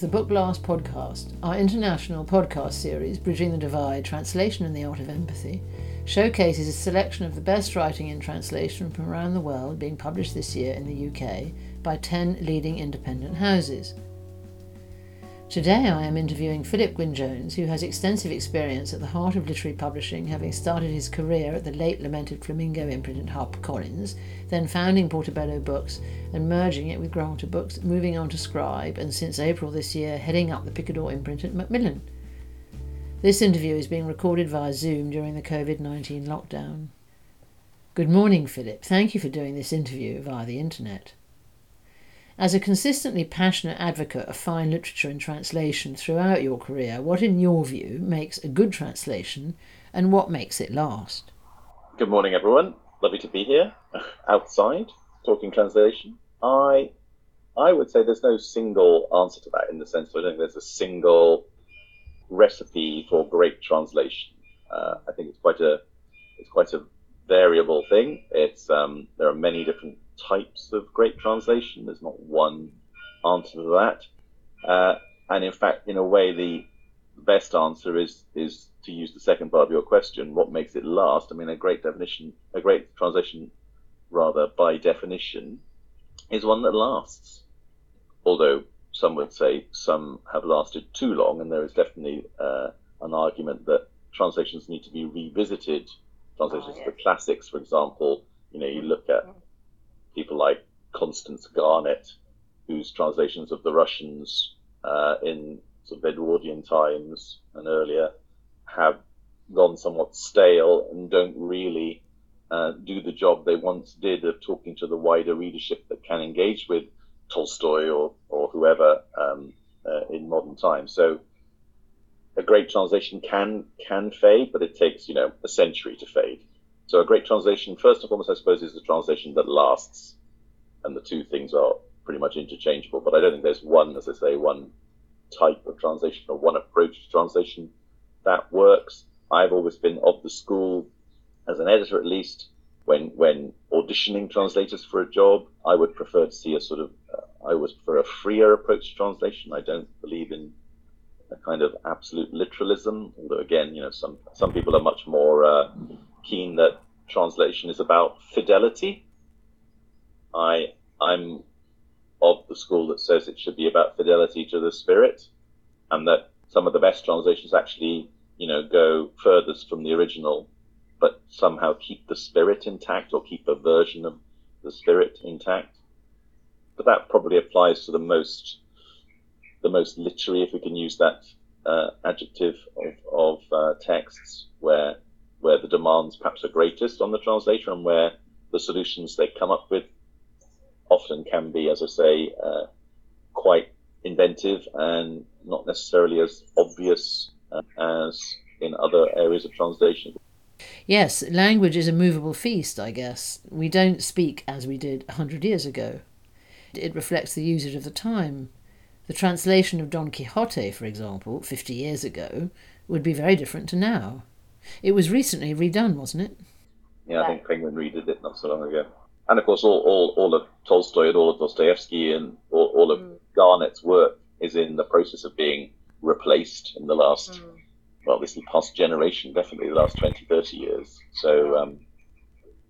to the Book Blast podcast, our international podcast series, Bridging the Divide Translation and the Art of Empathy, showcases a selection of the best writing in translation from around the world being published this year in the UK by 10 leading independent houses. Today I am interviewing Philip Gwyn Jones, who has extensive experience at the heart of literary publishing, having started his career at the late lamented Flamingo imprint at HarperCollins, then founding Portobello Books and merging it with Granta Books, moving on to Scribe, and since April this year heading up the Picador imprint at Macmillan. This interview is being recorded via Zoom during the COVID 19 lockdown. Good morning, Philip. Thank you for doing this interview via the internet. As a consistently passionate advocate of fine literature and translation throughout your career, what, in your view, makes a good translation and what makes it last? Good morning, everyone. Lovely to be here outside talking translation. I I would say there's no single answer to that in the sense that I don't think there's a single recipe for great translation. Uh, I think it's quite a it's quite a variable thing. It's um, there are many different types of great translation. There's not one answer to that. Uh, and in fact, in a way, the best answer is is to use the second part of your question. What makes it last? I mean, a great definition, a great translation, rather by definition, is one that lasts. Although some would say some have lasted too long, and there is definitely uh, an argument that translations need to be revisited. Translations oh, yeah. of classics, for example, you know, you look at people like Constance Garnett, whose translations of the Russians uh, in sort of Edwardian times and earlier have gone somewhat stale and don't really uh, do the job they once did of talking to the wider readership that can engage with Tolstoy or, or whoever um, uh, in modern times. So a great translation can can fade, but it takes you know a century to fade. So a great translation, first and foremost, I suppose, is the translation that lasts, and the two things are pretty much interchangeable. But I don't think there's one, as I say, one type of translation or one approach to translation that works. I've always been of the school, as an editor at least, when when auditioning translators for a job, I would prefer to see a sort of, uh, I would prefer a freer approach to translation. I don't believe in a kind of absolute literalism, although again, you know, some some people are much more uh, keen that translation is about fidelity. I I'm of the school that says it should be about fidelity to the spirit, and that some of the best translations actually, you know, go furthest from the original, but somehow keep the spirit intact or keep a version of the spirit intact. But that probably applies to the most the most literary, if we can use that uh, adjective, of, of uh, texts where where the demands perhaps are greatest on the translator and where the solutions they come up with often can be, as I say, uh, quite inventive and not necessarily as obvious uh, as in other areas of translation. Yes, language is a movable feast, I guess. We don't speak as we did a hundred years ago. It reflects the usage of the time. The translation of Don Quixote, for example, 50 years ago, would be very different to now. It was recently redone, wasn't it? Yeah, I think Penguin redid it not so long ago. And of course, all, all, all of Tolstoy and all of Dostoevsky and all, all of mm. Garnett's work is in the process of being replaced in the last, mm. well, this past generation, definitely the last 20, 30 years. So um,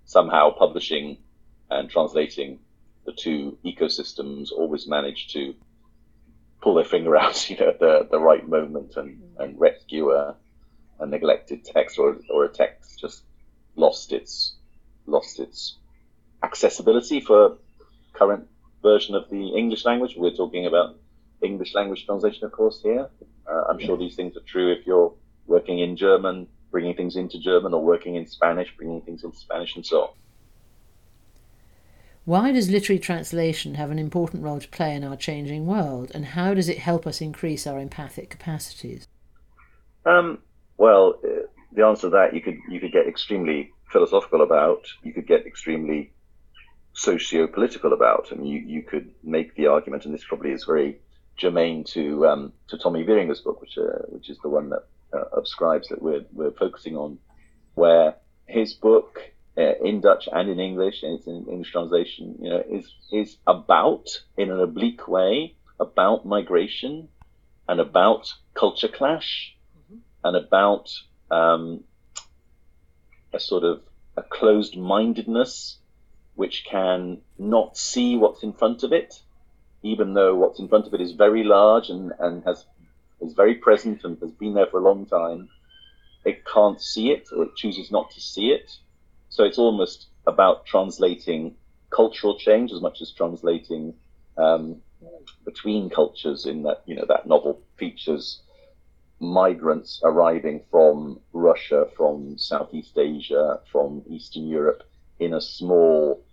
somehow publishing and translating the two ecosystems always manage to pull their finger out, you know, at the, the right moment and, mm. and rescue a, a neglected text or, or a text just lost its lost its accessibility for current version of the English language. We're talking about English language translation, of course, here. Uh, I'm sure these things are true if you're working in German, bringing things into German, or working in Spanish, bringing things into Spanish, and so on. Why does literary translation have an important role to play in our changing world, and how does it help us increase our empathic capacities? Um, well, uh, the answer to that you could you could get extremely philosophical about. You could get extremely socio-political about. I mean, you, you could make the argument, and this probably is very germane to um, to Tommy Wieringa's book, which uh, which is the one that uh, of Scribe's that we're we're focusing on, where his book uh, in Dutch and in English, and it's in English translation, you know, is is about in an oblique way about migration and about culture clash. And about um, a sort of a closed mindedness which can not see what's in front of it, even though what's in front of it is very large and, and has is very present and has been there for a long time. It can't see it or it chooses not to see it. So it's almost about translating cultural change as much as translating um, between cultures in that you know that novel features migrants arriving from Russia, from Southeast Asia, from Eastern Europe in a small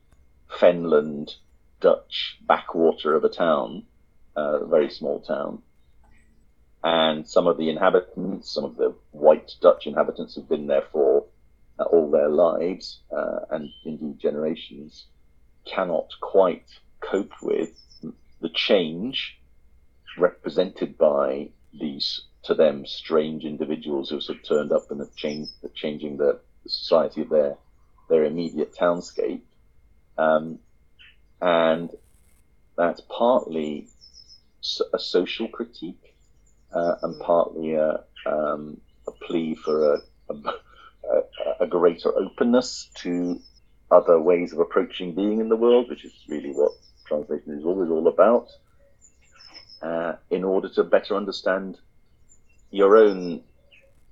Fenland Dutch backwater of a town, a very small town. And some of the inhabitants, some of the white Dutch inhabitants have been there for uh, all their lives uh, and indeed generations, cannot quite cope with the change represented by these to them strange individuals who have sort of turned up and have changed, changing the, the society of their their immediate townscape, um, and that's partly a social critique uh, and partly a, um, a plea for a, a, a, greater openness to other ways of approaching being in the world, which is really what translation is always all about, uh, in order to better understand your own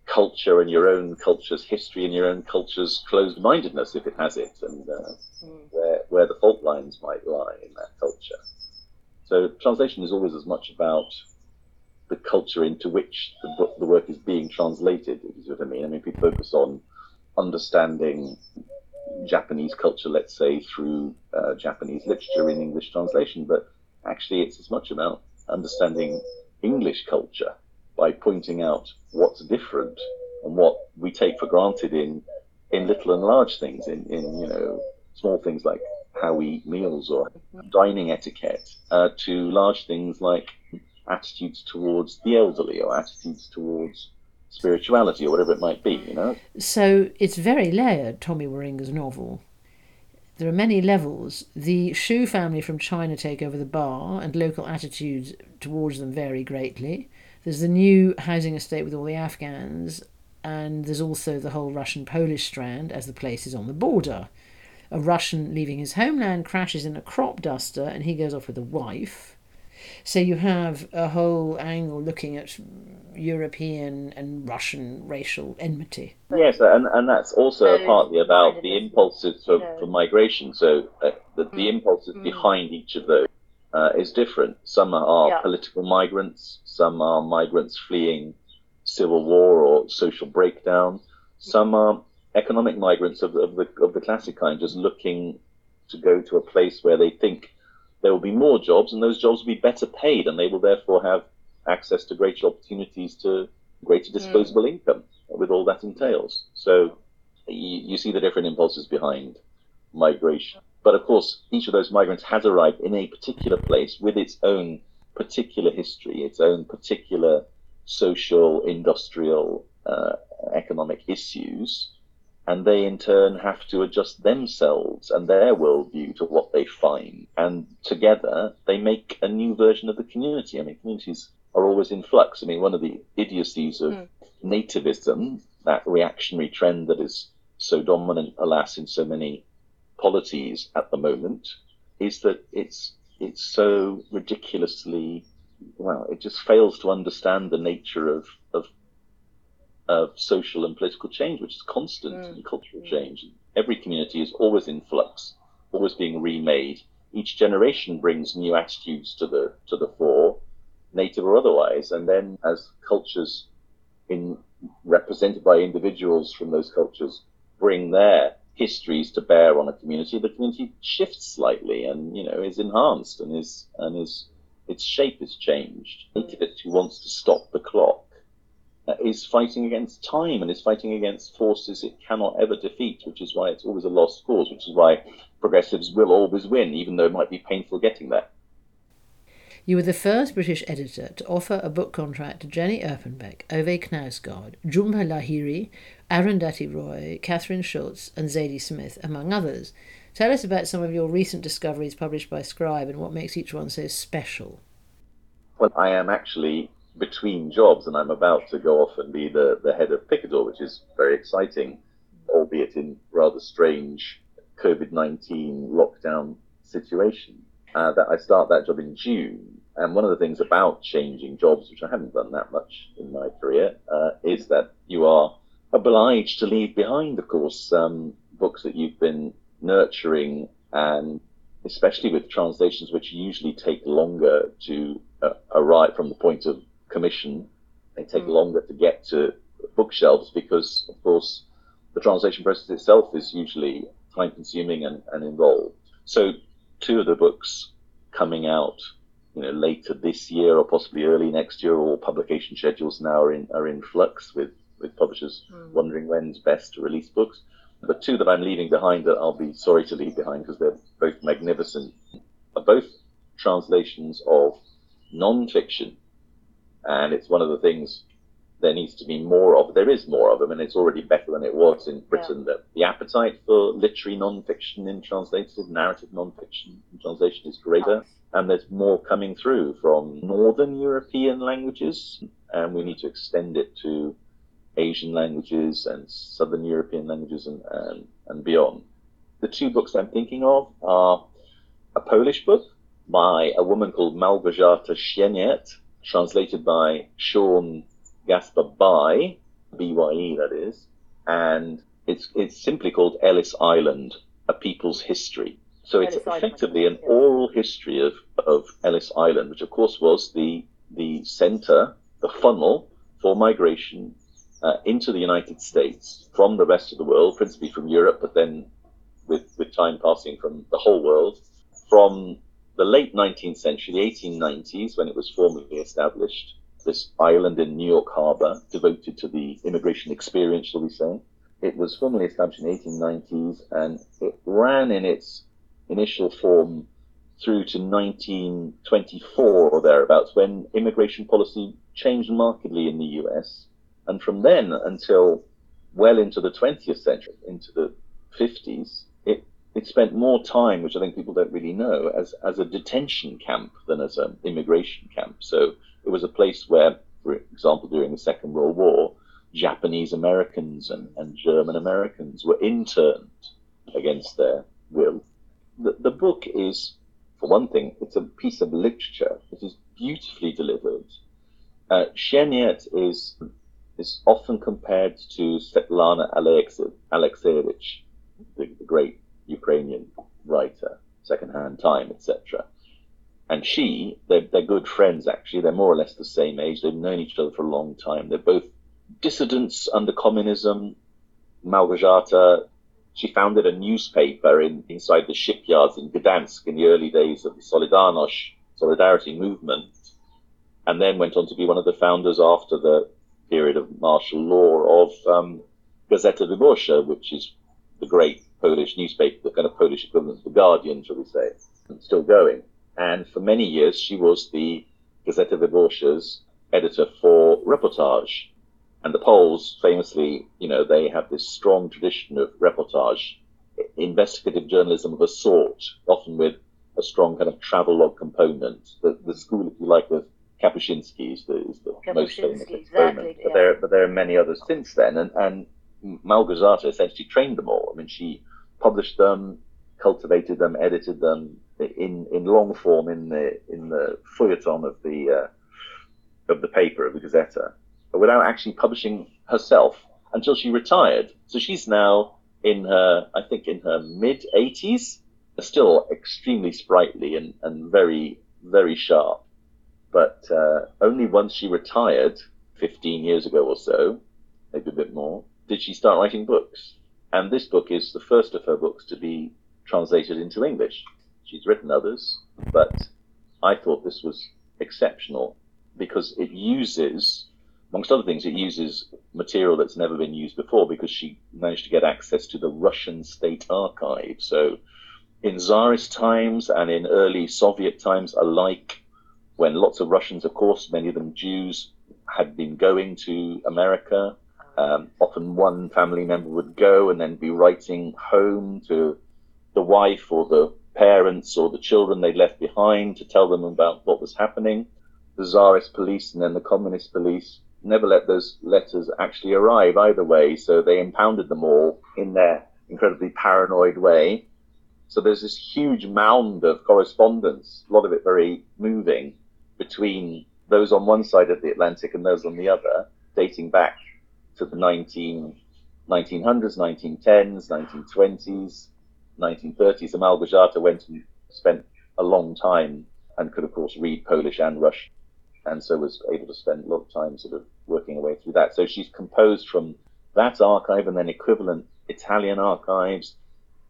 culture and your own culture's history and your own culture's closed mindedness, if it has it, and uh, mm. where, where the fault lines might lie in that culture. So, translation is always as much about the culture into which the, book, the work is being translated, if you see what I mean. I mean, if we focus on understanding Japanese culture, let's say, through uh, Japanese literature in English translation, but actually it's as much about understanding English culture by pointing out what's different and what we take for granted in in little and large things, in, in you know small things like how we eat meals or dining etiquette, uh, to large things like attitudes towards the elderly or attitudes towards spirituality or whatever it might be, you know. So it's very layered, Tommy Wieringa's novel. There are many levels. The Shu family from China take over the bar, and local attitudes towards them vary greatly. There's the new housing estate with all the Afghans, and there's also the whole Russian Polish strand, as the place is on the border. A Russian leaving his homeland crashes in a crop duster, and he goes off with a wife so you have a whole angle looking at European and Russian racial enmity. Yes, and, and that's also so partly about the impulses for, for migration. So uh, the, the mm. impulses mm. behind each of those uh, is different. Some are yeah. political migrants, some are migrants fleeing civil war or social breakdown, some are economic migrants of, of, the, of the classic kind, just looking to go to a place where they think there will be more jobs, and those jobs will be better paid, and they will therefore have access to greater opportunities to greater hmm. disposable mm. income with all that entails. So you, you, see the different impulses behind migration. But of course, each of those migrants has arrived in a particular place with its own particular history, its own particular social, industrial, uh, economic issues and they in turn have to adjust themselves and their worldview to what they find. And together they make a new version of the community. I mean, communities are always in flux. I mean, one of the idiocies of mm. nativism, that reactionary trend that is so dominant, alas, in so many polities at the moment, is that it's it's so ridiculously well, it just fails to understand the nature of, of of social and political change, which is constant mm. and cultural mm. change. Every community is always in flux, always being remade. Each generation brings new attitudes to the to the fore, native or otherwise, and then as cultures in represented by individuals from those cultures bring their histories to bear on a community, the community shifts slightly and you know is enhanced and is and is its shape is changed. Nativist who wants to stop the clock uh, is fighting against time and is fighting against forces it cannot ever defeat, which is why it's always a lost cause, which is why progressives will always win, even though it might be painful getting there. You were the first British editor to offer a book contract to Jenny Erpenbeck, Ove Knausgård, Jhumpa Lahiri, Arundhati Roy, Kathryn Schulz, and Zadie Smith, among others. Tell us about some of your recent discoveries published by Scribe and what makes each one so special. Well, I am actually between jobs, and I'm about to go off and be the, the head of Picador, which is very exciting, albeit in rather strange COVID 19 lockdown situation. Uh, that I start that job in June. And one of the things about changing jobs, which I haven't done that much in my career, uh, is that you are obliged to leave behind, of course, um, books that you've been nurturing, and especially with translations which usually take longer to uh, arrive from the point of commission. They take mm. longer to get to bookshelves because, of course, the translation process itself is usually time consuming and, and involved. So, two of the books coming out you know later this year or possibly early next year. All publication schedules now are in are in flux with with publishers mm. wondering when's best to release books. But two that I'm leaving behind that I'll be sorry to leave behind because they're both magnificent are both translations of non-fiction, and it's one of the things there needs to be more of. There is more of them, and it's already better than it was in Britain. Yeah. That the appetite for literary non-fiction in translated narrative non-fiction in translation is greater, and there's more coming through from Northern European languages, and we need to extend it to Asian languages and Southern European languages and, and, and beyond. The two books I'm thinking of are a Polish book by a woman called Małgorzata Szejnert, translated by Sean Gasper Bye, B-Y-E that is, and it's, it's simply called Ellis Island, A People's History. So it's Ellis effectively Island. an oral history of, of Ellis Island, which of course was the, the center, the funnel for migration uh, into the United States from the rest of the world, principally from Europe, but then with, with time passing from the whole world, from the late 19th century, the 1890s, when it was formally established, this island in New York Harbor devoted to the immigration experience, shall we say. It was formally established in the 1890s and it ran in its initial form through to 1924 or thereabouts when immigration policy changed markedly in the US and from then until well into the 20th century, into the 50s, it, it spent more time, which I think people don't really know, as, as a detention camp than as an immigration camp. So it was a place where, for example, during the Second World War, Japanese Americans and, and German Americans were interned against their will. The, the book is, for one thing, it's a piece of literature. It is beautifully delivered. Uh, is is often compared to Svetlana Alexievich, the, the great Ukrainian writer, Secondhand Time, etc. And she, they're, they're good friends actually. They're more or less the same age. They've known each other for a long time. They're both dissidents under communism. Małgorzata, she founded a newspaper in, inside the shipyards in Gdansk in the early days of the Solidarność, Solidarity movement, and then went on to be one of the founders after the period of martial law of um, Gazeta Wyborcza, which is the great Polish newspaper, the kind of Polish equivalent of the Guardian, shall we say, still going. And for many years, she was the Gazeta Wyborcza's editor for reportage. And the Poles, famously, you know, they have this strong tradition of reportage, investigative journalism of a sort, often with a strong kind of travelogue component. The, the school, if you like, of Kapuscinski is the, is the most famous experiment. Exactly, but, there, but there are many others since then, and, and Małgorzata essentially trained them all. I mean, she published them, cultivated them, edited them in, in long form in the in the feuilleton of the uh, of the paper of the Gazeta, but without actually publishing herself until she retired. So she's now in her, I think, in her mid 80s, still extremely sprightly and, and very very sharp. But uh, only once she retired, 15 years ago or so, maybe a bit more, did she start writing books. And this book is the first of her books to be translated into English. She's written others, but I thought this was exceptional because it uses, amongst other things, it uses material that's never been used before because she managed to get access to the Russian state archive. So in Tsarist times and in early Soviet times alike, when lots of Russians, of course, many of them Jews, had been going to America. Um, often one family member would go and then be writing home to the wife or the parents or the children they'd left behind to tell them about what was happening. the Tsarist police and then the communist police never let those letters actually arrive either way. So they impounded them all in their incredibly paranoid way. So there's this huge mound of correspondence, a lot of it very moving, between those on one side of the Atlantic and those on the other, dating back to the 19, 1900s, 1910s, 1920s, 1930s. Małgorzata went and spent a long time and could, of course, read Polish and Russian, and so was able to spend a lot of time sort of working her way through that. So she's composed from that archive and then equivalent Italian archives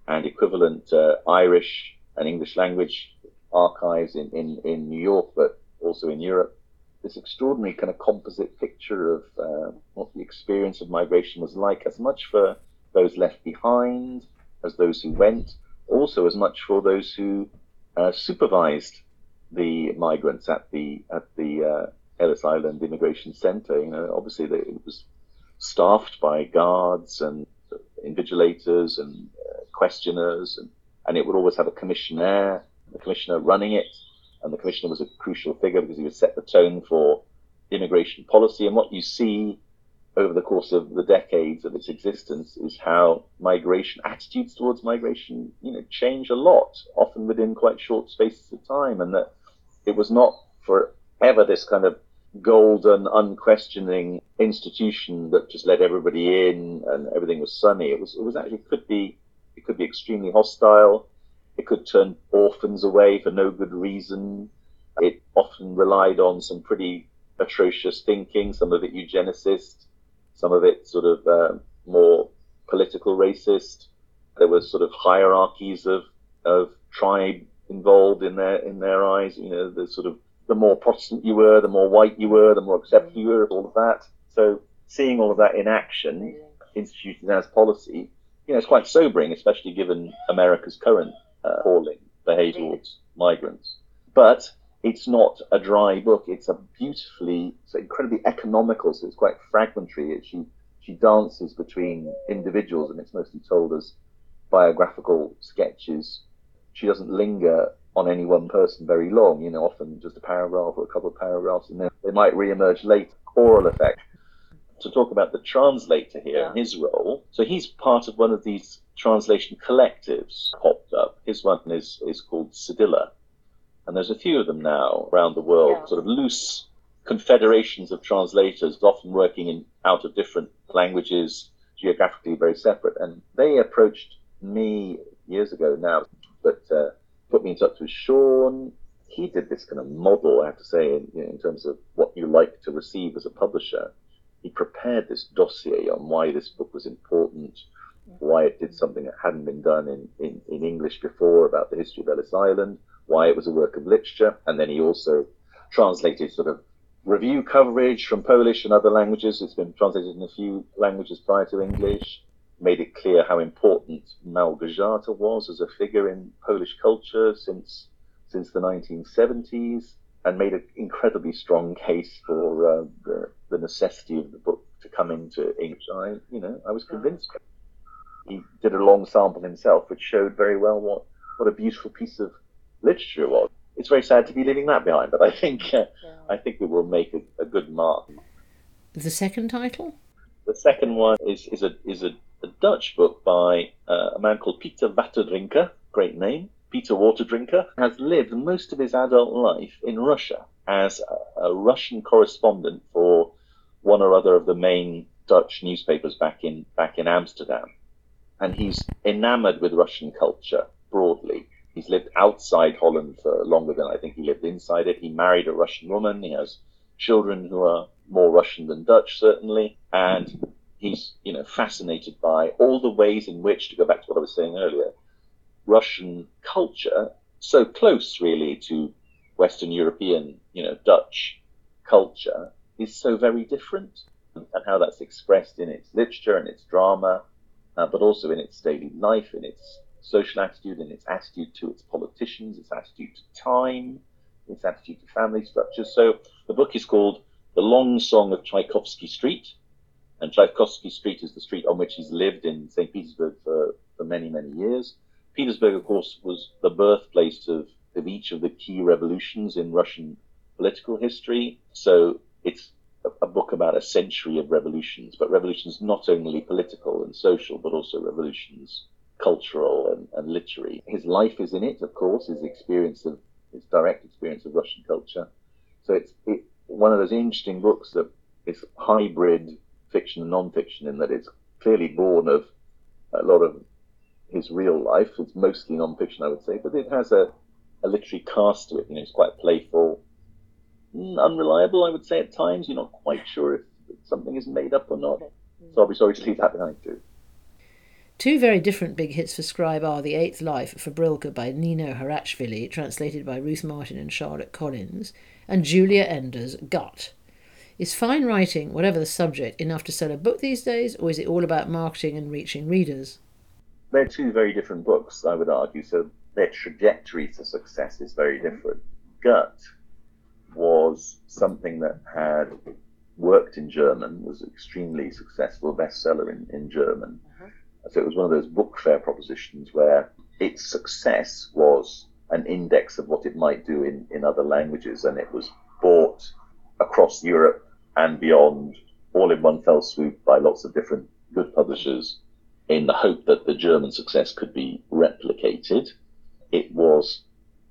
and equivalent uh, Irish and English language archives in, in, in New York, but also in Europe. This extraordinary kind of composite picture of uh, what the experience of migration was like, as much for those left behind as those who went, also as much for those who uh, supervised the migrants at the at the uh, Ellis Island Immigration Center. You know, obviously they, it was staffed by guards and invigilators and uh, questioners, and, and it would always have a commissioner, the commissioner running it, and the commissioner was a crucial figure because he would set the tone for immigration policy. And what you see over the course of the decades of its existence is how migration attitudes towards migration, you know, change a lot, often within quite short spaces of time, and that it was not forever this kind of golden, unquestioning institution that just let everybody in and everything was sunny. It was it was actually could be it could be extremely hostile. It could turn orphans away for no good reason. It often relied on some pretty atrocious thinking, some of it eugenicist, some of it sort of uh, more political racist. There were sort of hierarchies of of tribe involved in their in their eyes. You know, the sort of the more Protestant you were, the more white you were, the more accepted you were, all of that. So seeing all of that in action, instituted as policy, you know, it's quite sobering, especially given America's current uh, appalling behaviour towards migrants. But it's not a dry book. It's a beautifully, it's incredibly economical. So it's quite fragmentary. It, she she dances between individuals, and it's mostly told as biographical sketches. She doesn't linger on any one person very long, you know, often just a paragraph or a couple of paragraphs, and then they might re-emerge later. Oral effect. To talk about the translator here yeah. and his role, so he's part of one of these translation collectives popped up. His one is is called Cedilla, and there's a few of them now around the world, yeah. sort of loose confederations of translators, often working in out of different languages, geographically very separate. And they approached me years ago now, but uh, put me in touch with Sean. He did this kind of model, I have to say, in, you know, in terms of what you like to receive as a publisher. He prepared this dossier on why this book was important, why it did something that hadn't been done in, in, in English before about the history of Ellis Island, why it was a work of literature, and then he also translated sort of review coverage from Polish and other languages. It's been translated in a few languages prior to English made it clear how important Małgorzata was as a figure in Polish culture since since the 1970s, and made an incredibly strong case for uh, the, the, necessity of the book to come into English. I, you know, I was convinced. He did a long sample himself, which showed very well what what a beautiful piece of literature was. It's very sad to be leaving that behind, but I think uh. I think it will make a, a good mark. The second title. The second one is is a is a a Dutch book by uh, a man called Peter Waterdrinker, great name. Peter Waterdrinker has lived most of his adult life in Russia as a, a Russian correspondent for one or other of the main Dutch newspapers back in back in Amsterdam, and he's enamored with Russian culture broadly. He's lived outside Holland for longer than I think he lived inside it. He married a Russian woman. He has children who are more Russian than Dutch, certainly, and he's you know fascinated by all the ways in which, to go back to what I was saying earlier, Russian culture, so close really to Western European, you know, Dutch culture, is so very different, and how that's expressed in its literature and its drama, uh, but also in its daily life, in its social attitude, and its attitude to its politicians, its attitude to time, its attitude to family structures. So the book is called The Long Song of Tchaikovsky Street, and Tchaikovsky Street is the street on which he's lived in St. Petersburg for, for many, many years. Petersburg, of course, was the birthplace of, of each of the key revolutions in Russian political history. So it's a, a book about a century of revolutions, but revolutions not only political and social, but also revolutions cultural and, and literary. His life is in it, of course, his experience of his direct experience of Russian culture. So it's it, one of those interesting books that is hybrid fiction and non-fiction in that it's clearly born of a lot of his real life. It's mostly non-fiction, I would say, but it has a, a literary cast to it. You know, it's quite playful, mm, unreliable, I would say at times. You're not quite sure if something is made up or not. So I'll be sorry to leave that behind too. Two very different big hits for Scribe are The Eighth Life for Brilka by Nino Haratischwili, translated by Ruth Martin and Charlotte Collins, and Julia Enders' Gut. Is fine writing, whatever the subject, enough to sell a book these days, or is it all about marketing and reaching readers? They're two very different books, I would argue, so their trajectory to success is very different. Gut was something that had worked in German, was extremely successful bestseller in, in German. Uh-huh. So it was one of those book fair propositions where its success was an index of what it might do in, in other languages, and it was bought across Europe and beyond, all in one fell swoop by lots of different good publishers, in the hope that the German success could be replicated. It was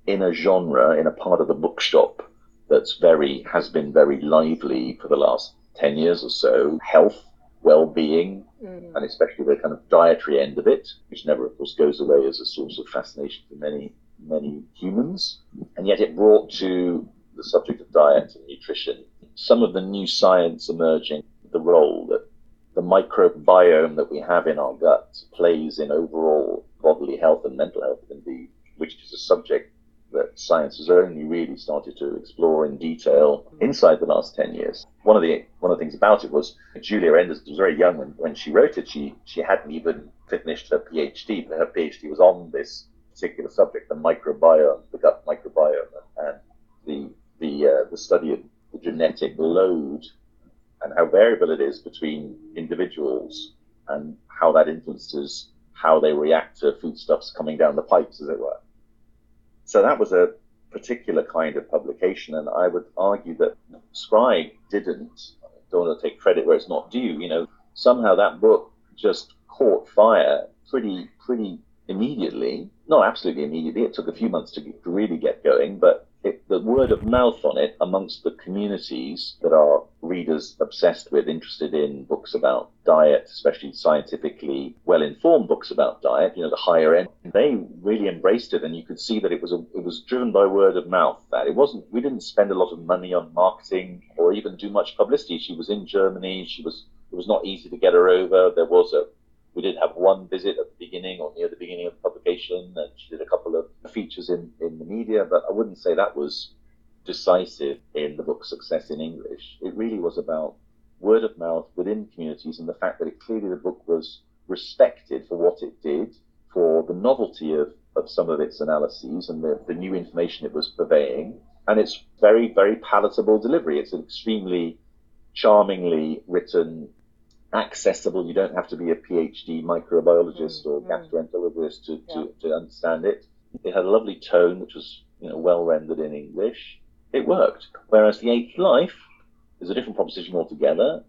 in a genre, in a part of the bookshop that's very has been very lively for the last ten years or so. Health, well-being, mm. and especially the kind of dietary end of it, which never, of course, goes away as a source of fascination for many, many humans. And yet it brought to the subject of diet and nutrition some of the new science emerging, the role that the microbiome that we have in our gut plays in overall bodily health and mental health, indeed, which is a subject that science has only really started to explore in detail inside the last 10 years. One of the one of the things about it was Julia Enders was very young when, when she wrote it. She she hadn't even finished her PhD, but her PhD was on this particular subject, the microbiome, the gut microbiome, and the the uh, the study of the genetic load and how variable it is between individuals and how that influences how they react to foodstuffs coming down the pipes, as it were. So that was a particular kind of publication, and I would argue that Scribe didn't. I don't want to take credit where it's not due. You know, somehow that book just caught fire pretty pretty immediately. Not absolutely immediately. It took a few months to, to really get going, but it, the word of mouth on it amongst the communities that are readers obsessed with, interested in books about diet, especially scientifically well-informed books about diet, you know, the higher end, they really embraced it, and you could see that it was a, it was driven by word of mouth. That it wasn't, we didn't spend a lot of money on marketing or even do much publicity. She was in Germany. She was, it was not easy to get her over. There was a we did have one visit at the beginning or near the beginning of the publication, and she did a couple of features in, in the media, but I wouldn't say that was decisive in the book's success in English. It really was about word of mouth within communities and the fact that it clearly the book was respected for what it did, for the novelty of, of some of its analyses and the, the new information it was purveying, and its very, very palatable delivery. It's an extremely charmingly written accessible. You don't have to be a PhD microbiologist or mm. gastroenterologist to, to, to understand it. It had a lovely tone, which was you know well rendered in English. It worked. Whereas the Eighth Life is a different proposition altogether,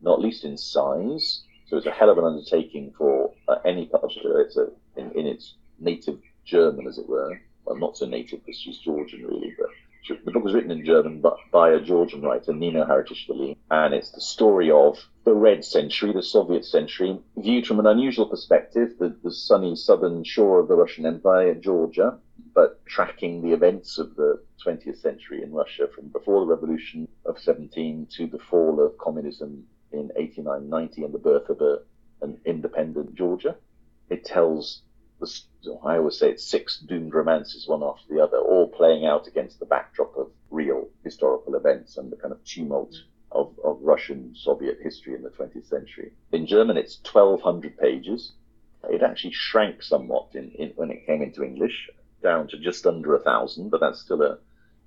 not least in size. So it's a hell of an undertaking for uh, any publisher. It's a in, in its native German, as it were. Well, not so native because she's Georgian, really, but the book was written in German by, by a Georgian writer, Nino Haratischwili, and it's the story of the Red Century, the Soviet century, viewed from an unusual perspective, the, the sunny southern shore of the Russian Empire, Georgia, but tracking the events of the 20th century in Russia from before the revolution of 17 to the fall of communism in 89 90 and the birth of a, an independent Georgia. It tells I always say it's six doomed romances, one after the other, all playing out against the backdrop of real historical events and the kind of tumult of, of Russian Soviet history in the 20th century. In German, it's 1,200 pages. It actually shrank somewhat in, in, when it came into English, down to just under a thousand, but that's still a,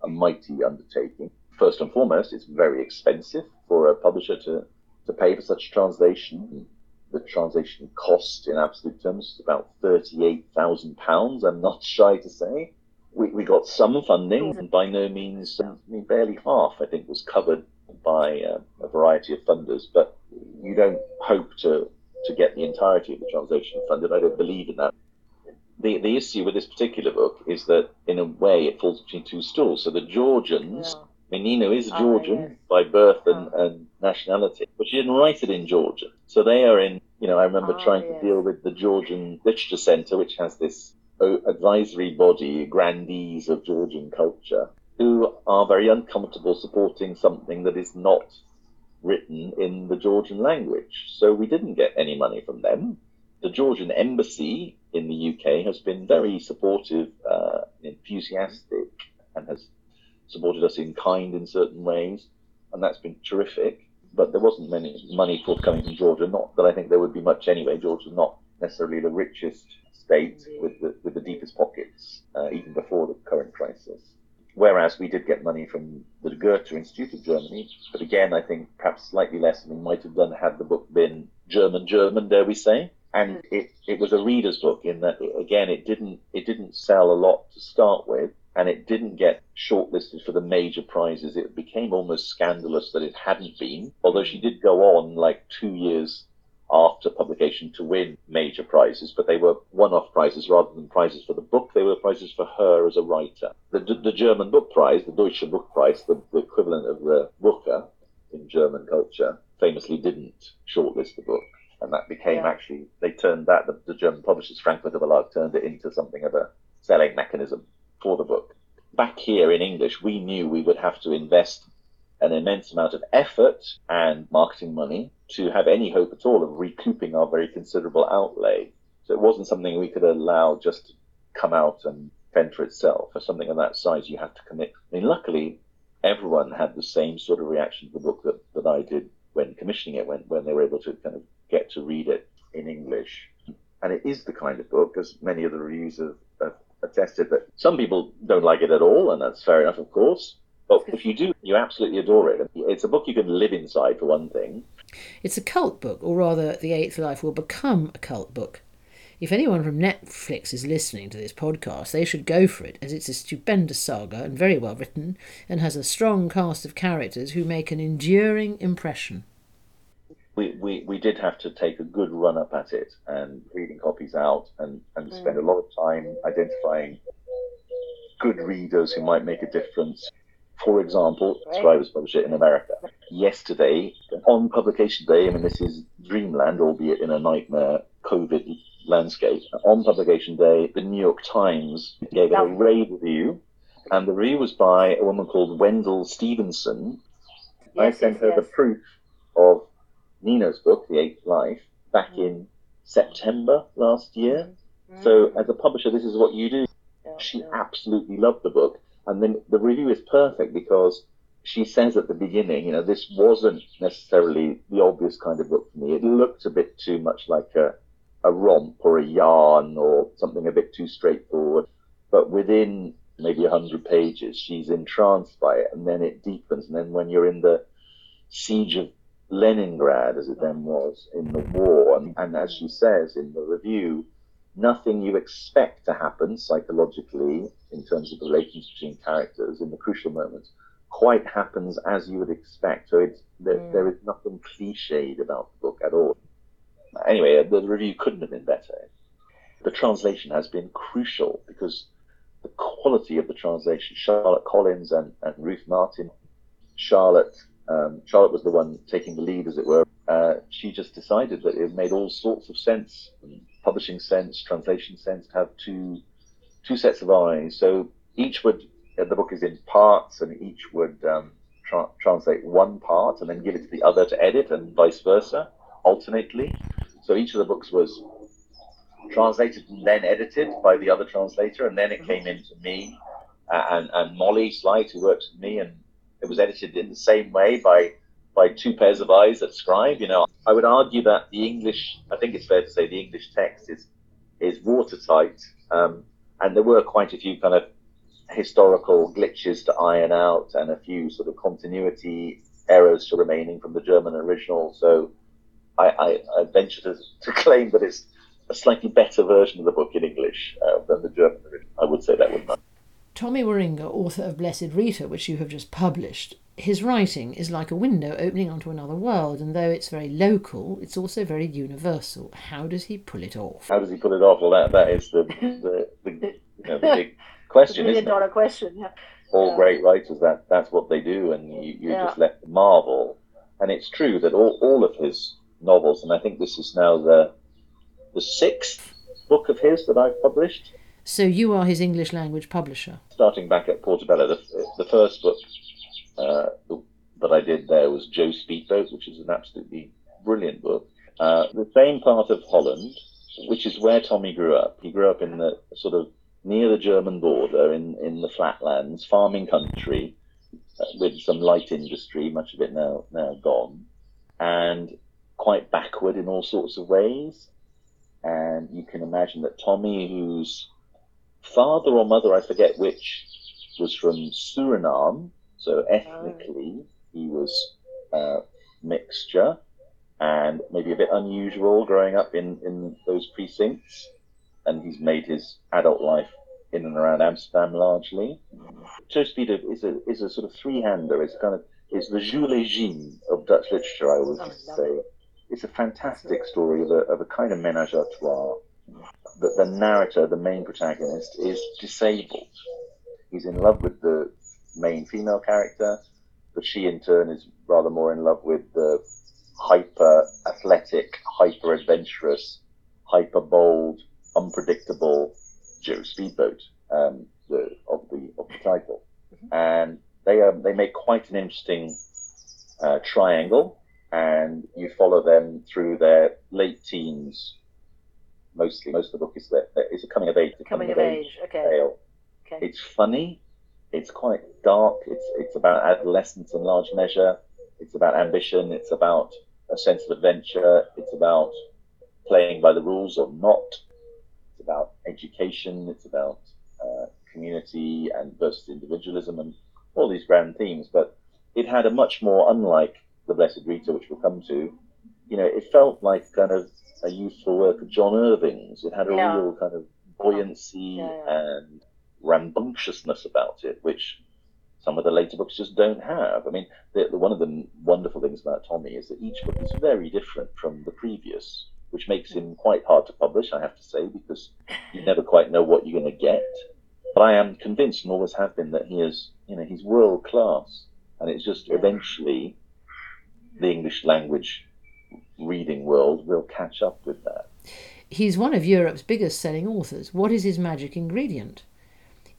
a mighty undertaking. First and foremost, it's very expensive for a publisher to, to pay for such translation the translation cost in absolute terms is about £38,000, I'm not shy to say. we, we got some funding, and by no means, I mean, barely half, I think, was covered by uh, a variety of funders. But you don't hope to, to get the entirety of the translation funded. I don't believe in that. The, the issue with this particular book is that, in a way, it falls between two stools. So the Georgians, yeah. I mean, Nino is oh, Georgian yes. by birth and, oh. and nationality, but she didn't write it in Georgian. So they are in, you know, I remember oh, trying yes. to deal with the Georgian Literature Centre, which has this advisory body, grandees of Georgian culture, who are very uncomfortable supporting something that is not written in the Georgian language. So we didn't get any money from them. The Georgian embassy in the UK has been very supportive, uh, enthusiastic, and has supported us in kind in certain ways, and that's been terrific. But there wasn't many money forthcoming from Georgia. Not that I think there would be much anyway. Georgia's not necessarily the richest state with the, with the deepest pockets, uh, even before the current crisis. Whereas we did get money from the Goethe Institute of Germany, but again, I think perhaps slightly less than we might have done had the book been German German, dare we say. And it, it was a reader's book in that again it didn't it didn't sell a lot to start with, and it didn't get shortlisted for the major prizes. It became almost scandalous that it hadn't been, although she did go on like two years after publication to win major prizes, but they were one-off prizes rather than prizes for the book. They were prizes for her as a writer. The, the German Book Prize, the Deutsche Book Prize, the, the equivalent of uh, the Booker in German culture, famously didn't shortlist the book. And that became yeah. actually, they turned that, the, the German publishers, Frankfurter Verlag, turned it into something of a selling mechanism for the book. Back here in English, we knew we would have to invest an immense amount of effort and marketing money to have any hope at all of recouping our very considerable outlay. So it wasn't something we could allow just to come out and fend for itself. For something of that size, you have to commit. I mean, luckily, everyone had the same sort of reaction to the book that, that I did when commissioning it, when, when they were able to kind of get to read it in English. And it is the kind of book, as many of the reviews have, have attested, that some people don't like it at all, and that's fair enough, of course. But if you do, you absolutely adore it. It's a book you can live inside, for one thing. It's a cult book, or rather, The Eighth Life will become a cult book. If anyone from Netflix is listening to this podcast, they should go for it, as it's a stupendous saga and very well written, and has a strong cast of characters who make an enduring impression. We, we, we did have to take a good run up at it and reading copies out and, and mm. spend a lot of time identifying good readers who might make a difference for example, Scribe US publish it in America. Yesterday, on publication day, I mean, this is dreamland, albeit in a nightmare COVID landscape. On publication day, the New York Times gave it a rave review, and the review was by a woman called Wendell Steavenson. Yes, I sent yes, her yes. the proof of Nino's book, The Eighth Life, back mm. in September last year. Mm. So, as a publisher, this is what you do. Yeah, she yeah. absolutely loved the book and then the review is perfect because she says at the beginning, you know, this wasn't necessarily the obvious kind of book for me. It looked a bit too much like a, a romp or a yarn or something a bit too straightforward. But within maybe 100 pages, she's entranced by it, and then it deepens. And then when you're in the siege of Leningrad, as it then was, in the war, and, and as she says in the review, nothing you expect to happen psychologically in terms of the relations between characters in the crucial moments quite happens as you would expect. So it's there, mm. there is nothing cliched about the book at all. Anyway, the review couldn't have been better. The translation has been crucial because the quality of the translation, Charlotte Collins and, and Ruth Martin, Charlotte um, Charlotte was the one taking the lead, as it were. Uh, she just decided that it made all sorts of sense, publishing sense, translation sense, to have two two sets of eyes. So each would uh, the book is in parts, and each would um, tra- translate one part and then give it to the other to edit, and vice versa, alternately. So each of the books was translated and then edited by the other translator, and then it came into me uh, and, and Molly Slight, who works with me, and it was edited in the same way by by two pairs of eyes that Scribe. You know, I would argue that the English, I think it's fair to say, the English text is is watertight, um, and there were quite a few kind of historical glitches to iron out, and a few sort of continuity errors remaining from the German original. So, I, I, I venture to, to claim that it's a slightly better version of the book in English uh, than the German original. I would say that would not. Tommy Wieringa, author of Blessed Rita, which you have just published, his writing is like a window opening onto another world, and though it's very local, it's also very universal. How does he pull it off? How does he pull it off? Well, that, that is the, the, the, you know, the big question, Million isn't it? dollar question. Yeah. all Yeah. great writers that that's what they do and you, you're Yeah. just left to marvel and it's true that all, all of his novels and i think this is now the the sixth book of his that i've published So you are his English language publisher. starting back at portobello the, the first book uh, that i did there was joe speedboat which is an absolutely brilliant book uh, the same part of holland which is where tommy grew up he grew up in the sort of near the german border in, in the flatlands farming country uh, with some light industry, much of it now now gone, and quite backward in all sorts of ways. And you can imagine that Tommy, whose father or mother, I forget which, was from Suriname, so ethnically he was uh, mixture and maybe a bit unusual growing up in, in those precincts. And he's made his adult life in and around Amsterdam largely. Joe Speedboat is a is a sort of three hander. It's kind of it's the Jules et Jim of Dutch literature. I would Oh, say it's a fantastic story of a, of a kind of menage a trois. The, the narrator, the main protagonist, is disabled. He's in love with the main female character, but she in turn is rather more in love with the hyper athletic, hyper adventurous, hyper bold, unpredictable Joe Speedboat um, the, of the of the title, and they um, they make quite an interesting uh, triangle, and you follow them through their late teens. Mostly, most of the book is that it's a coming of age, a Coming of age. Okay. tale. Okay. It's funny. It's quite dark. It's it's about adolescence in large measure. It's about ambition. It's about a sense of adventure. It's about playing by the rules or not. It's about education. It's about uh, community and versus individualism and all these grand themes. But it had a much more, unlike the Blessed Rita, which we'll come to. You know, it felt like kind of a youthful work of John Irving's. It had a Yeah. real kind of buoyancy Yeah, yeah. and rambunctiousness about it, which some of the later books just don't have. I mean, the, the, one of the wonderful things about Tommy is that each book is very different from the previous, which makes him quite hard to publish, I have to say, because you never quite know what you're going to get. But I am convinced, and always have been, that he is, you know, he's world class, and it's just eventually the English language reading world will catch up with that. He's one of Europe's biggest selling authors. What is his magic ingredient?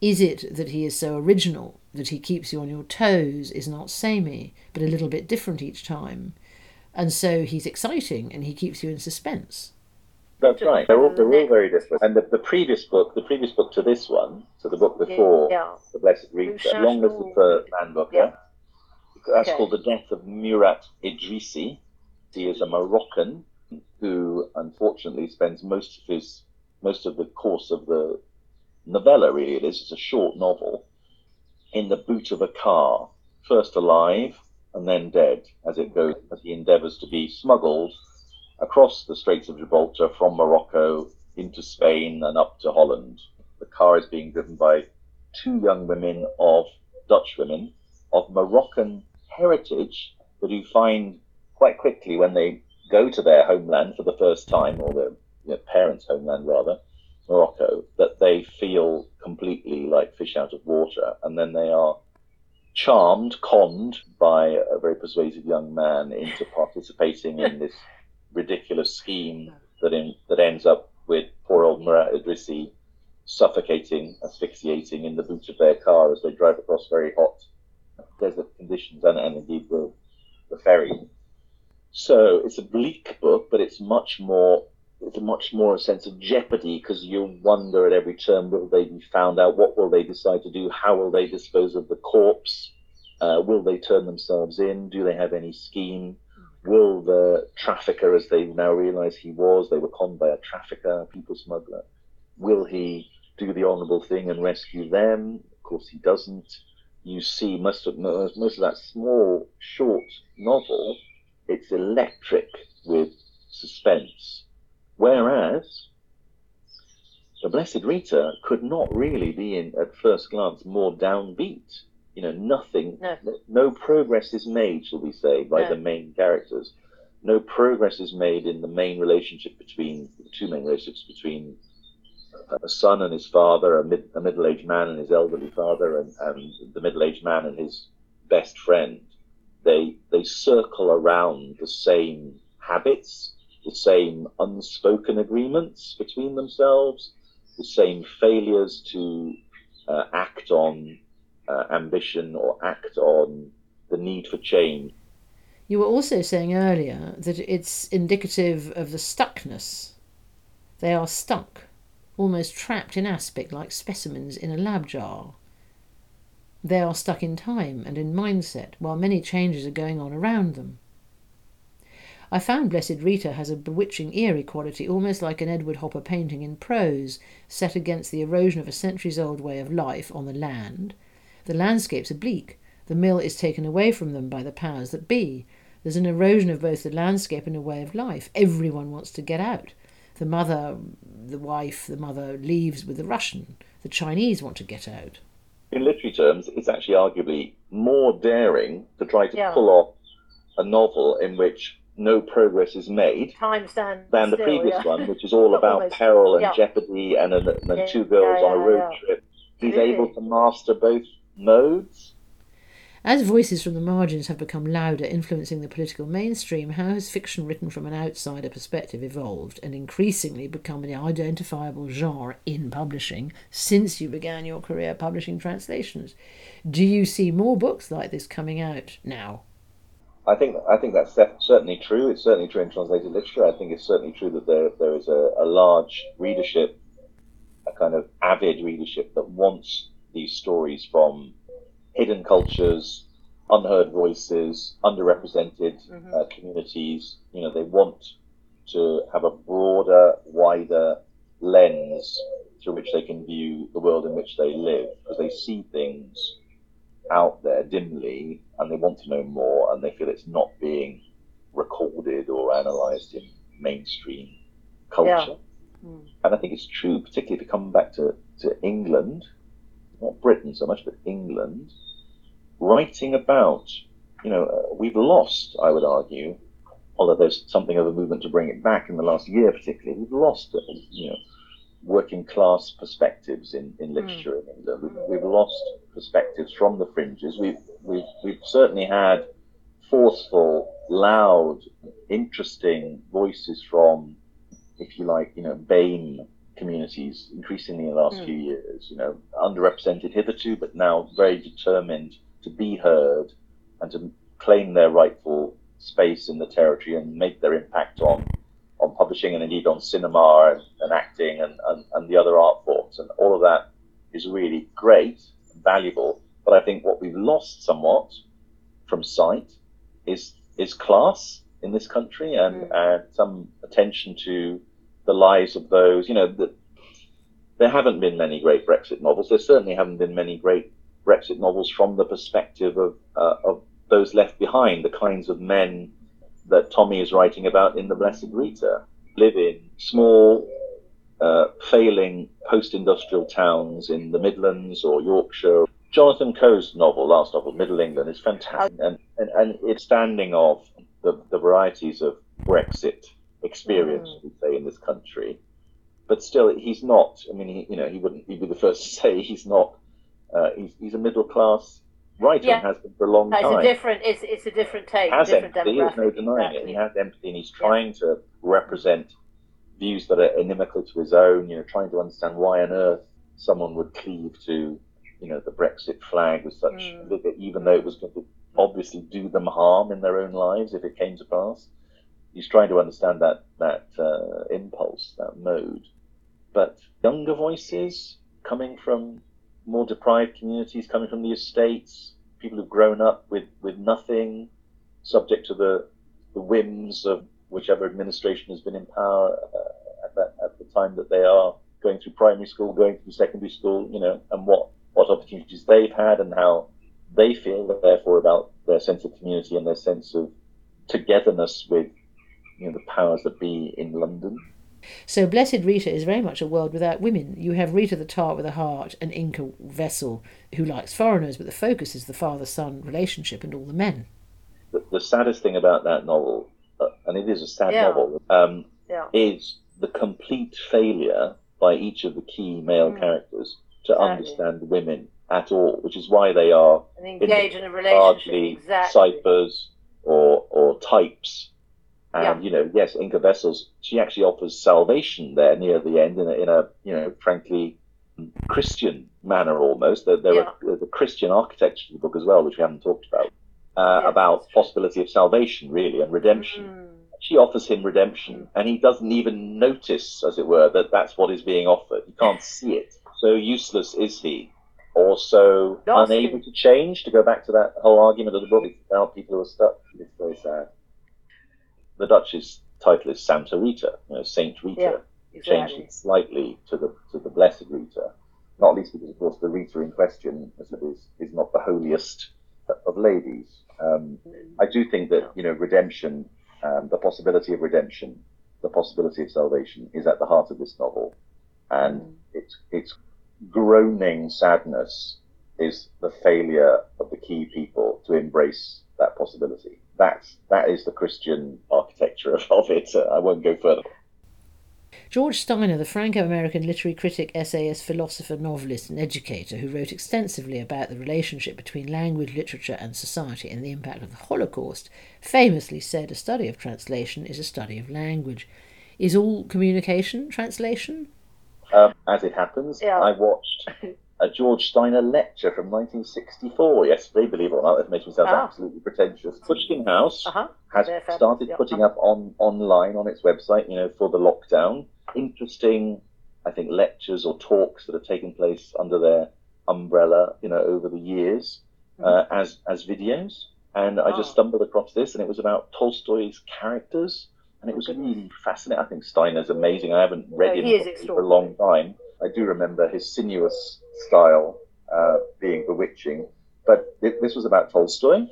Is it that he is so original, that he keeps you on your toes, is not samey, but a little bit different each time? And so he's exciting and he keeps you in suspense. That's right. They're all, they're all very different. And the, the previous book, the previous book to this one, so the book before Yeah. the Blessed Rita, Rouge Long Live the Fur Man Book, Yeah. That's Okay. called The Death of Murat Idrissi. He is a Moroccan who unfortunately spends most of his most of the course of the novella really it is, it's a short novel, in the boot of a car, first alive and then dead, as it goes as he endeavours to be smuggled across the Straits of Gibraltar from Morocco into Spain and up to Holland. The car is being driven by two young women of Dutch women of Moroccan heritage, but who find quite quickly when they go to their homeland for the first time, or their you know, parents' homeland rather, Morocco, that they feel completely like fish out of water, and then they are charmed, conned by a very persuasive young man into participating in this ridiculous scheme that in, that ends up with poor old Murat Idrissi suffocating, asphyxiating in the boot of their car as they drive across very hot desert conditions and, and indeed the, the ferry. So it's a bleak book, but it's much more it's much more a sense of jeopardy because you wonder at every turn will they be found out? What will they decide to do? How will they dispose of the corpse? Uh, will they turn themselves in? Do they have any scheme? Will the trafficker, as they now realise he was, they were conned by a trafficker, a people smuggler, will he do the honourable thing and rescue them? Of course, he doesn't. You see most of most of that small, short novel. It's electric with suspense. Whereas the Blessed Rita could not really be, in at first glance, more downbeat. You know, nothing, No. no, progress is made, shall we say, by No. the main characters. No progress is made in the main relationship between the two main relationships between a son and his father, a, mid, a middle-aged man and his elderly father, and, and the middle-aged man and his best friend. They they circle around the same habits, the same unspoken agreements between themselves, the same failures to uh, act on uh, ambition or act on the need for change. You were also saying earlier that it's indicative of the stuckness. They are stuck, almost trapped in aspic like specimens in a lab jar. They are stuck in time and in mindset while many changes are going on around them. I found Blessed Rita has a bewitching eerie quality, almost like an Edward Hopper painting in prose, set against the erosion of a centuries old way of life on the land. The landscapes are bleak. The mill is taken away from them by the powers that be. There's an erosion of both the landscape and a way of life. Everyone wants to get out. The mother, the wife, the mother leaves with the Russian. The Chinese want to get out. In literary terms, it's actually arguably more daring to try to Yeah. pull off a novel in which no progress is made Time stands than the still, previous yeah. one, which is all about Almost. peril and Yeah. jeopardy and, and, and Yeah, two girls on a road trip. He's Absolutely. able to master both modes. As voices from the margins have become louder, influencing the political mainstream, how has fiction written from an outsider perspective evolved and increasingly become an identifiable genre in publishing since you began your career publishing translations? Do you see more books like this coming out now? I think I think that's certainly true. It's certainly true in translated literature. I think it's certainly true that there there is a, a large readership, a kind of avid readership that wants these stories from hidden cultures, unheard voices, underrepresented uh, communities. You know, they want to have a broader, wider lens through which they can view the world in which they live, because they see things out there dimly and they want to know more and they feel it's not being recorded or analysed in mainstream culture. Mm. And I think it's true, particularly if you come back to, to England, not Britain so much, but England, writing about, you know, uh, we've lost, I would argue, although there's something of a movement to bring it back in the last year particularly, we've lost, uh, you know, working class perspectives in, in literature in England. We've, we've lost perspectives from the fringes. We've, we've, we've certainly had forceful, loud, interesting voices from, if you like, you know, BAME communities increasingly in the last Mm. few years, you know, underrepresented hitherto, but now very determined to be heard and to claim their rightful space in the territory and make their impact on on publishing and indeed on cinema and, and acting and, and, and the other art forms. And all of that is really great, and valuable. But I think what we've lost somewhat from sight is is class in this country and, mm. and some attention to the lives of those. You know, the, there haven't been many great Brexit novels. There certainly haven't been many great Brexit novels from the perspective of uh, of those left behind, the kinds of men that Tommy is writing about in The Blessed Rita, live in small, uh, failing post-industrial towns in the Midlands or Yorkshire. Jonathan Coe's novel, last novel, Middle England, is fantastic, and, and, and it's standing of the, the varieties of Brexit experience, we say, in this country. But still, he's not. I mean, he, you know, he wouldn't. He'd be the first to say he's not. Uh, he's, he's a middle class writer Yeah. and has been for a long No, it's time a different. It's it's a different take. has different empathy, there's no denying it. He has empathy and he's trying to represent views that are inimical to his own, you know, trying to understand why on earth someone would cleave to, you know, the Brexit flag with such Mm. vigor, even though it was going to obviously do them harm in their own lives if it came to pass. He's trying to understand that, that uh, impulse, that mode. But younger voices coming from more deprived communities, coming from the estates, people who've grown up with, with nothing, subject to the, the whims of whichever administration has been in power uh, at, that, at the time that they are going through primary school, going through secondary school, you know, and what, what opportunities they've had and how they feel, therefore, about their sense of community and their sense of togetherness with, you know, the powers that be in London. So Blessed Rita is very much a world without women. You have Rita the Tart with a heart an Inca Vessel who likes foreigners, but the focus is the father-son relationship and all the men. The, the saddest thing about that novel, uh, and it is a sad Yeah. novel, um, Yeah. is the complete failure by each of the key male Mm. characters to Exactly. understand women at all, which is why they are And engage in a relationship. largely Exactly. ciphers or or types. And Yeah. you know, yes, Inca Vessels, she actually offers salvation there near the end in a, in a you know, frankly Christian manner almost. There, there Yeah. are the Christian architecture of the book as well, which we haven't talked about, uh, Yes, about possibility of salvation really and redemption. Mm. She offers him redemption, and he doesn't even notice, as it were, that that's what is being offered. He can't see it. So useless is he, or so unable to change. To go back to that whole argument of the book about people who are stuck. It's very sad. The Dutch's title is Santa Rita, you know, Saint Rita, Yeah, changed Exactly. it slightly to the to the Blessed Rita, not least because, of course, the Rita in question as it is, is not the holiest of ladies. Um, I do think that you know redemption, um, the possibility of redemption, the possibility of salvation is at the heart of this novel, and Mm. its its groaning sadness is the failure of the key people to embrace that possibility. That's that is the Christian architecture of, of it. Uh, I won't go further. George Steiner, the Franco American literary critic, essayist, philosopher, novelist, and educator who wrote extensively about the relationship between language, literature, and society and the impact of the Holocaust, famously said a study of translation is a study of language. Is all communication translation? Um, as it happens, Yeah. I watched a George Steiner lecture from 1964 yesterday. Believe it or not, that makes me sound Ah. absolutely pretentious. Pushkin House Uh huh. has started putting up on online on its website, you know, for the lockdown, interesting, I think, lectures or talks that have taken place under their umbrella, you know, over the years uh, as as videos. And I just Mm-hmm. Oh. stumbled across this, and it was about Tolstoy's characters, and it was goodness. really fascinating. I think Steiner's amazing. I haven't read Oh, him for a long time. I do remember his sinuous style uh, being bewitching, but this was about Tolstoy.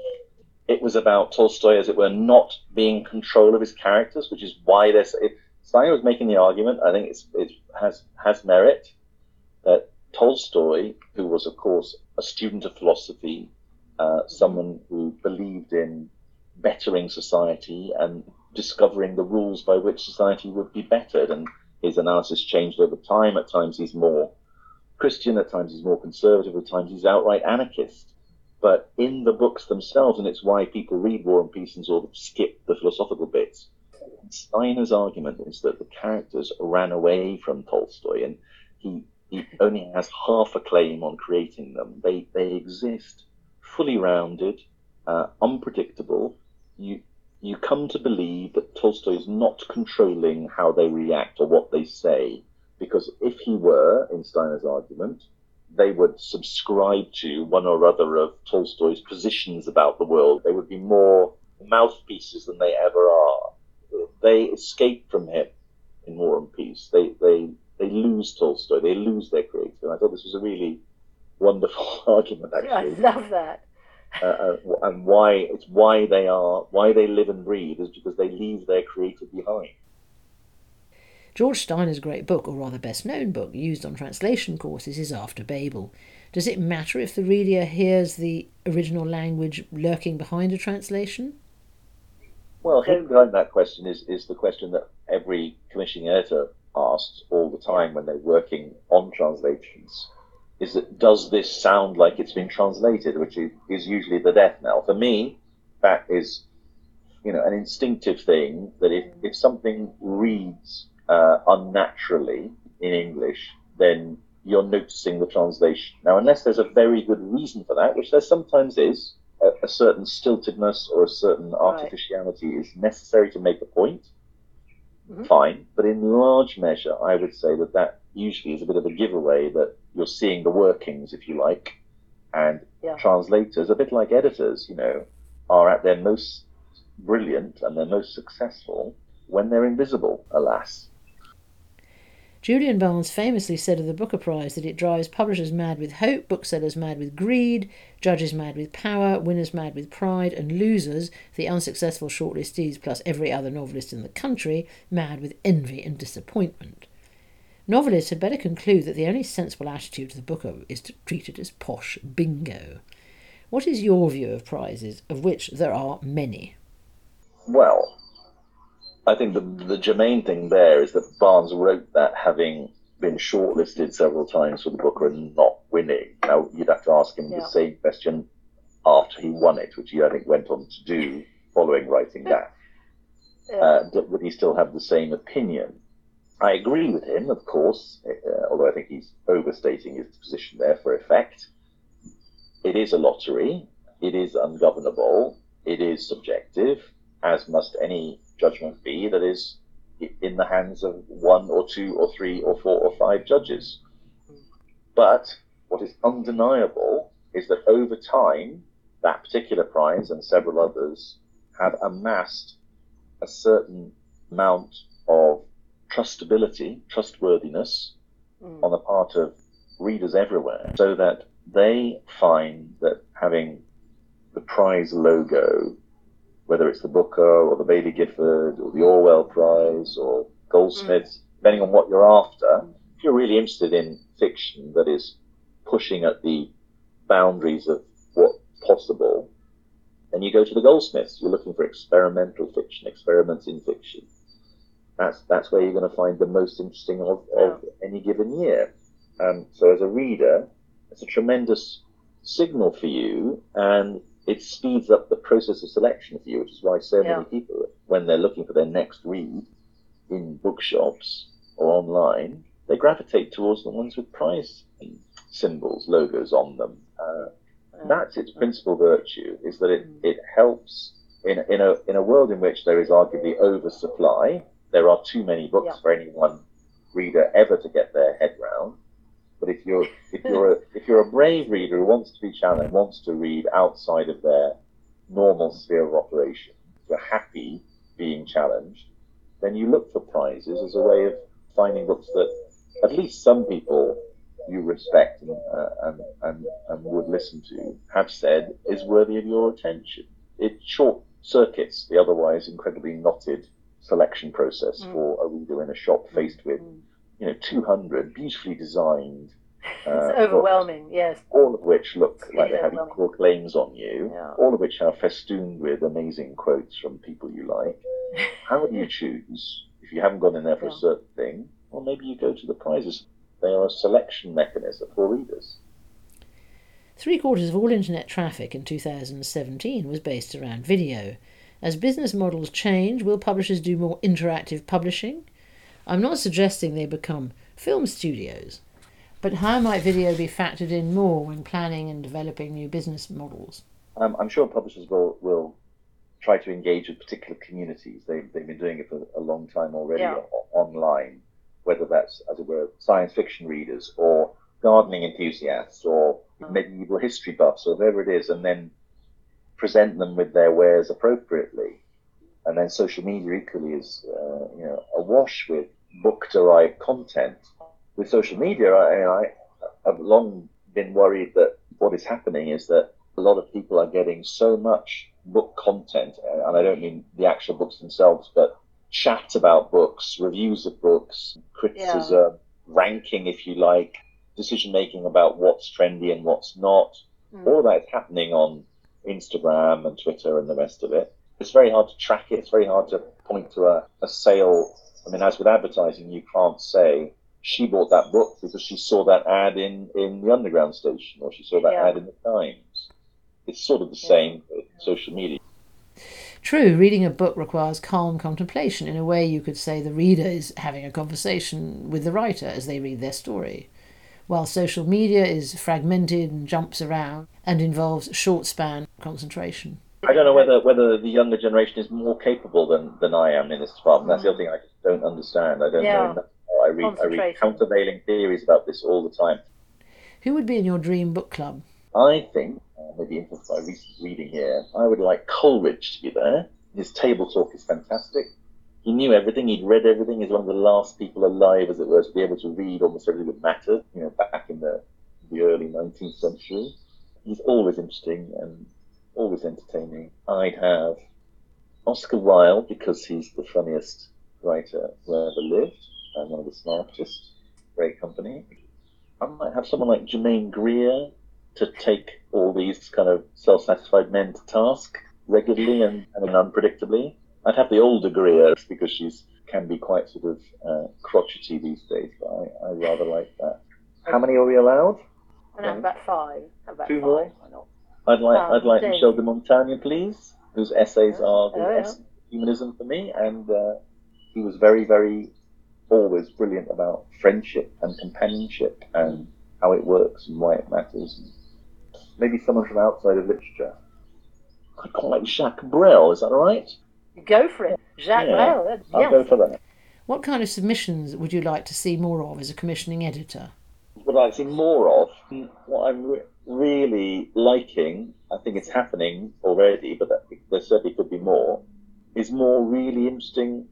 It was about Tolstoy, as it were, not being in control of his characters, which is why there's. It, Steiner was making the argument. I think it's, it has has merit that Tolstoy, who was of course a student of philosophy, uh, someone who believed in bettering society and discovering the rules by which society would be bettered, and his analysis changed over time. At times he's more Christian, at times he's more conservative, at times he's outright anarchist. But in the books themselves, and it's why people read War and Peace and sort of skip the philosophical bits, Steiner's argument is that the characters ran away from Tolstoy and he, he only has half a claim on creating them. They, they exist fully rounded, uh, unpredictable. You, you come to believe that Tolstoy is not controlling how they react or what they say, because if he were, in Steiner's argument, they would subscribe to one or other of Tolstoy's positions about the world. They would be more mouthpieces than they ever are. They escape from him in War and Peace. They they they lose Tolstoy. They lose their creator. And I thought this was a really wonderful argument, Actually, I love that. uh, uh, and why it's why they are why they live and breathe is because they leave their creator behind. George Steiner's great book, or rather best known book, used on translation courses is After Babel. Does it matter if the reader hears the original language lurking behind a translation? Well, hidden behind that question is, is the question that every commissioning editor asks all the time when they're working on translations. Is that does this sound like it's been translated, which is, usually the death knell. For me, that is, you know, an instinctive thing that if, if something reads uh, unnaturally in English, then you're noticing the translation. Now, unless there's a very good reason for that, which there sometimes is, a, a certain stiltedness or a certain Right. artificiality is necessary to make a point, Mhm. fine. But in large measure, I would say that that usually is a bit of a giveaway that you're seeing the workings, if you like, and Yeah. translators, a bit like editors, you know, are at their most brilliant and their most successful when they're invisible, alas. Julian Barnes famously said of the Booker Prize that it drives publishers mad with hope, booksellers mad with greed, judges mad with power, winners mad with pride, and losers, the unsuccessful shortlistees plus every other novelist in the country, mad with envy and disappointment. Novelists had better conclude that the only sensible attitude to the Booker is to treat it as posh bingo. What is your view of prizes, of which there are many? Well, I think the, the germane thing there is that Barnes wrote that having been shortlisted several times for the Booker and not winning. Now, you'd have to ask him Yeah. the same question after he won it, which he, I think, went on to do following writing that. Yeah. Uh, would he still have the same opinion? I agree with him, of course, uh, although I think he's overstating his position there for effect. It is a lottery. It is ungovernable. It is subjective, as must any judgment be that is in the hands of one or two or three or four or five judges. But what is undeniable is that over time, that particular prize and several others have amassed a certain amount of trustability, trustworthiness Mm. on the part of readers everywhere, so that they find that having the prize logo, whether it's the Booker or the Baillie Gifford or the Orwell Prize or Goldsmiths, depending on what you're after, if you're really interested in fiction that is pushing at the boundaries of what's possible, then you go to the Goldsmiths. You're looking for experimental fiction, experiments in fiction. That's that's where you're going to find the most interesting of, of any given year. Um, so as a reader, it's a tremendous signal for you, and it speeds up the process of selection for you, which is why so Yeah. many people, when they're looking for their next read in bookshops or online, they gravitate towards the ones with prize symbols, logos on them. Uh, that's its principal virtue, is that it, it helps in, in, a, in a world in which there is arguably oversupply. There are too many books Yeah. for any one reader ever to get their head round. But if you're if you're a, if you're a brave reader who wants to be challenged, wants to read outside of their normal sphere of operation, you're happy being challenged, then you look for prizes as a way of finding books that at least some people you respect and, uh, and, and, and would listen to have said is worthy of your attention. It short circuits the otherwise incredibly knotted selection process Mm. for a reader in a shop faced with, Mm. You know, 200 beautifully designed, uh, It's overwhelming, yes. all of which look like they have Overwhelming. equal claims on you, Yeah. all of which are festooned with amazing quotes from people you like. How do you choose if you haven't gone in there for a certain thing? Well, maybe you go to the prizes. They are a selection mechanism for readers. Three quarters of all internet traffic in 2017 was based around video. As business models change, will publishers do more interactive publishing? I'm not suggesting they become film studios, but how might video be factored in more when planning and developing new business models? Um, I'm sure publishers will, will try to engage with particular communities. They've, they've been doing it for a long time already Yeah. o- online, whether that's, as it were, science fiction readers or gardening enthusiasts or Mm. medieval history buffs or whatever it is, and then present them with their wares appropriately. And then social media equally is, uh, you know, awash with book-derived content. With social media, I, I, I've long been worried that what is happening is that a lot of people are getting so much book content, uh, and I don't mean the actual books themselves, but chat about books, reviews of books, criticism, ranking, if you like, decision making about what's trendy and what's not. Mm. All of that is happening on Instagram and Twitter and the rest of it. It's very hard to track it. It's very hard to point to a, a sale. I mean, as with advertising, you can't say she bought that book because she saw that ad in, in the Underground station or she saw that Yeah. ad in the Times. It's sort of the same with social media. True, reading a book requires calm contemplation. In a way, you could say the reader is having a conversation with the writer as they read their story. While social media is fragmented and jumps around and involves short span concentration. I don't know whether whether the younger generation is more capable than, than I am in this department. That's the other thing I just don't understand. I don't Yeah. know. enough. I read I read Concentration. countervailing theories about this all the time. Who would be in your dream book club? I think, uh, maybe influenced by recent reading here, I would like Coleridge to be there. His table talk is fantastic. he knew everything. He'd read everything. He's one of the last people alive, as it were, to be able to read almost everything that mattered. You know, back in the the early 19th century. He's always interesting and always entertaining. I'd have Oscar Wilde because he's the funniest writer who ever lived and one of the smartest. Great company. I might have someone like Germaine Greer to take all these kind of self-satisfied men to task regularly and, and unpredictably. I'd have the older Greer because she's can be quite sort of uh, crotchety these days, but I, I rather like that. How many are we allowed? And have about five. About Two five. more? Why not? I'd like Um, I'd like James. Michel de Montaigne, please, whose essays are the Oh, yeah. essence of humanism for me, and uh, he was very very always brilliant about friendship and companionship and how it works and why it matters. Maybe someone from outside of literature. I quite like Jacques Brel. Is that right? Go for it. Jacques Yeah. Brel. that's- I'll yes. go for that. What kind of submissions would you like to see more of as a commissioning editor? what I'd see more of, what I'm re- really liking, I think it's happening already, but that, there certainly could be more, is more really interesting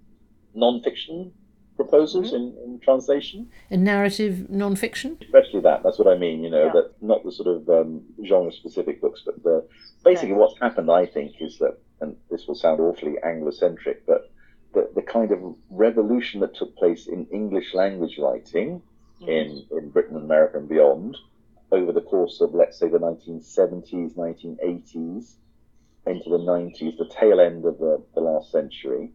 non-fiction proposals in, in translation. In narrative non-fiction? Especially that, that's what I mean, you know, Yeah. that not the sort of um, genre-specific books, but the, basically Yeah. what's happened, I think, is that, and this will sound awfully Anglo-centric, but the, the kind of revolution that took place in English language writing in, in Britain and America and beyond over the course of, let's say, the 1970s, 1980s, into the 90s, the tail end of the, the last century,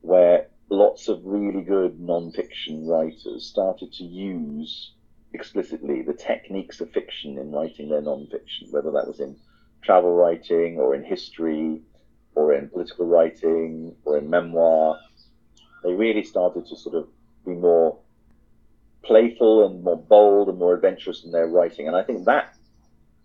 where lots of really good non-fiction writers started to use explicitly the techniques of fiction in writing their non-fiction, whether that was in travel writing or in history or in political writing or in memoir. They really started to sort of be more playful and more bold and more adventurous in their writing. And I think that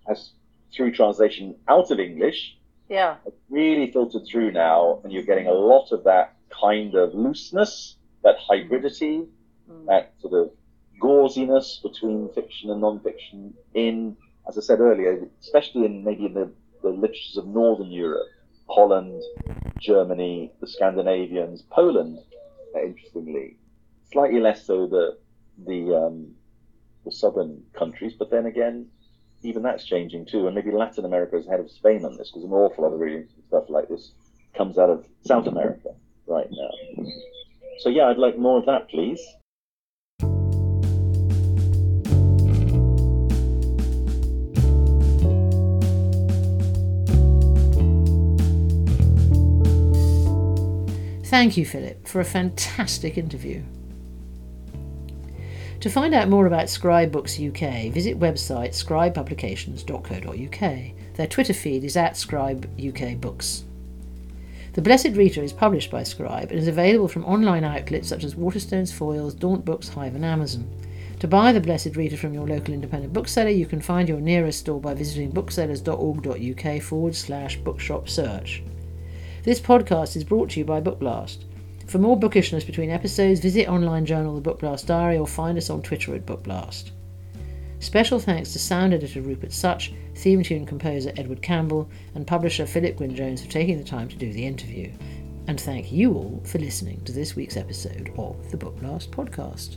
has, through translation out of English, Yeah. really filtered through now, and you're getting a lot of that kind of looseness, that hybridity, Mm. that sort of gauziness between fiction and non-fiction in, as I said earlier, especially in maybe in the, the literatures of Northern Europe, Holland, Germany, the Scandinavians, Poland, interestingly, slightly less so the the um, the southern countries, but then again, even that's changing too, and maybe Latin America is ahead of Spain on this because an awful lot of really interesting stuff like this comes out of South America right now. So yeah, I'd like more of that, please. Thank you, Philip, for a fantastic interview. To find out more about Scribe Books UK, visit website scribepublications.co.uk. Their Twitter feed is at Scribe UK Books. The Blessed Rita is published by Scribe and is available from online outlets such as Waterstones Foyles, Daunt Books, Hive, and Amazon. To buy The Blessed Rita from your local independent bookseller, you can find your nearest store by visiting booksellers.org.uk forward slash bookshop search. This podcast is brought to you by Bookblast. For more bookishness between episodes, visit online journal The Bookblast Diary or find us on Twitter at Bookblast. Special thanks to sound editor Rupert Such, theme tune composer Edward Campbell, and publisher Philip Gwyn Jones for taking the time to do the interview. And thank you all for listening to this week's episode of the Bookblast podcast.